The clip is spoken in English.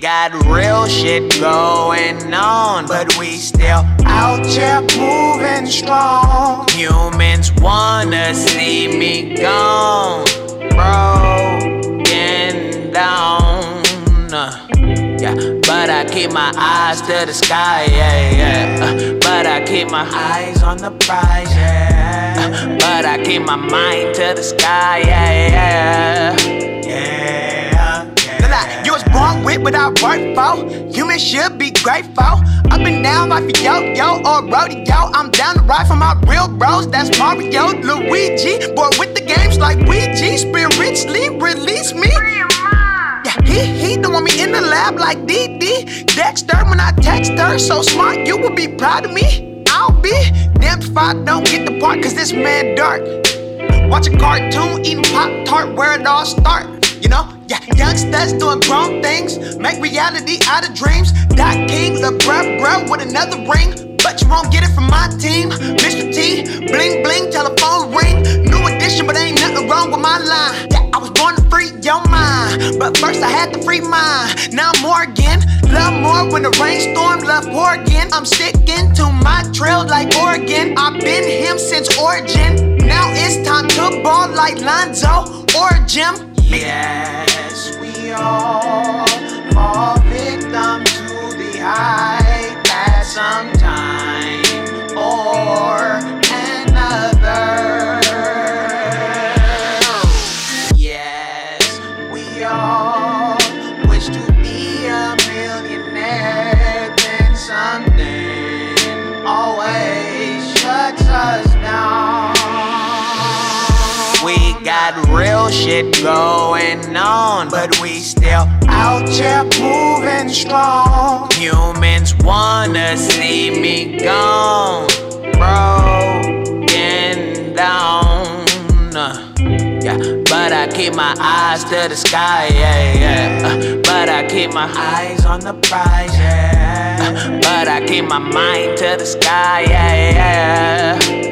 got real shit going on, but we still out here moving strong. Humans wanna see me gone, broken down. Yeah, but I keep my eyes to the sky, yeah, yeah. Uh, but I keep my eyes on the prize, yeah. Uh, but I keep my mind to the sky, yeah, yeah. Yeah, was born with what I worked for. Humans should be grateful. Up and down life for yo yo or rodeo. I'm down to ride for my real bros. That's Mario, Luigi. Boy with the games like Ouija. Spiritually release me. Yeah, he he don't want me in the lab like Dee Dee. Dexter when I text her, so smart you would be proud of me. I'll be damned if I don't get the part, cause this man dark. Watch a cartoon, eating Pop Tart, where it all start. You know, yeah, youngsters doing grown things, make reality out of dreams. Dot King, bruh bruh with another ring, but you won't get it from my team. Mr. T, bling bling, telephone ring. New edition, but ain't nothing wrong with my line. Yeah, I was born to free your mind, but first I had to free mine. Now I'm more again, love more when the rainstorm love pour again. I'm sticking to my trail like Oregon. I've been him since origin. Now it's time to ball like Lonzo or Jim. Yes, we all fall victim to the hype at some time or another. Yes, we all wish to got real shit going on, but we still out here moving strong. Humans wanna see me gone, broken down. Yeah, but I keep my eyes to the sky, yeah, yeah. Uh, but I keep my eyes on the prize, yeah. Uh, but I keep my mind to the sky, yeah, yeah.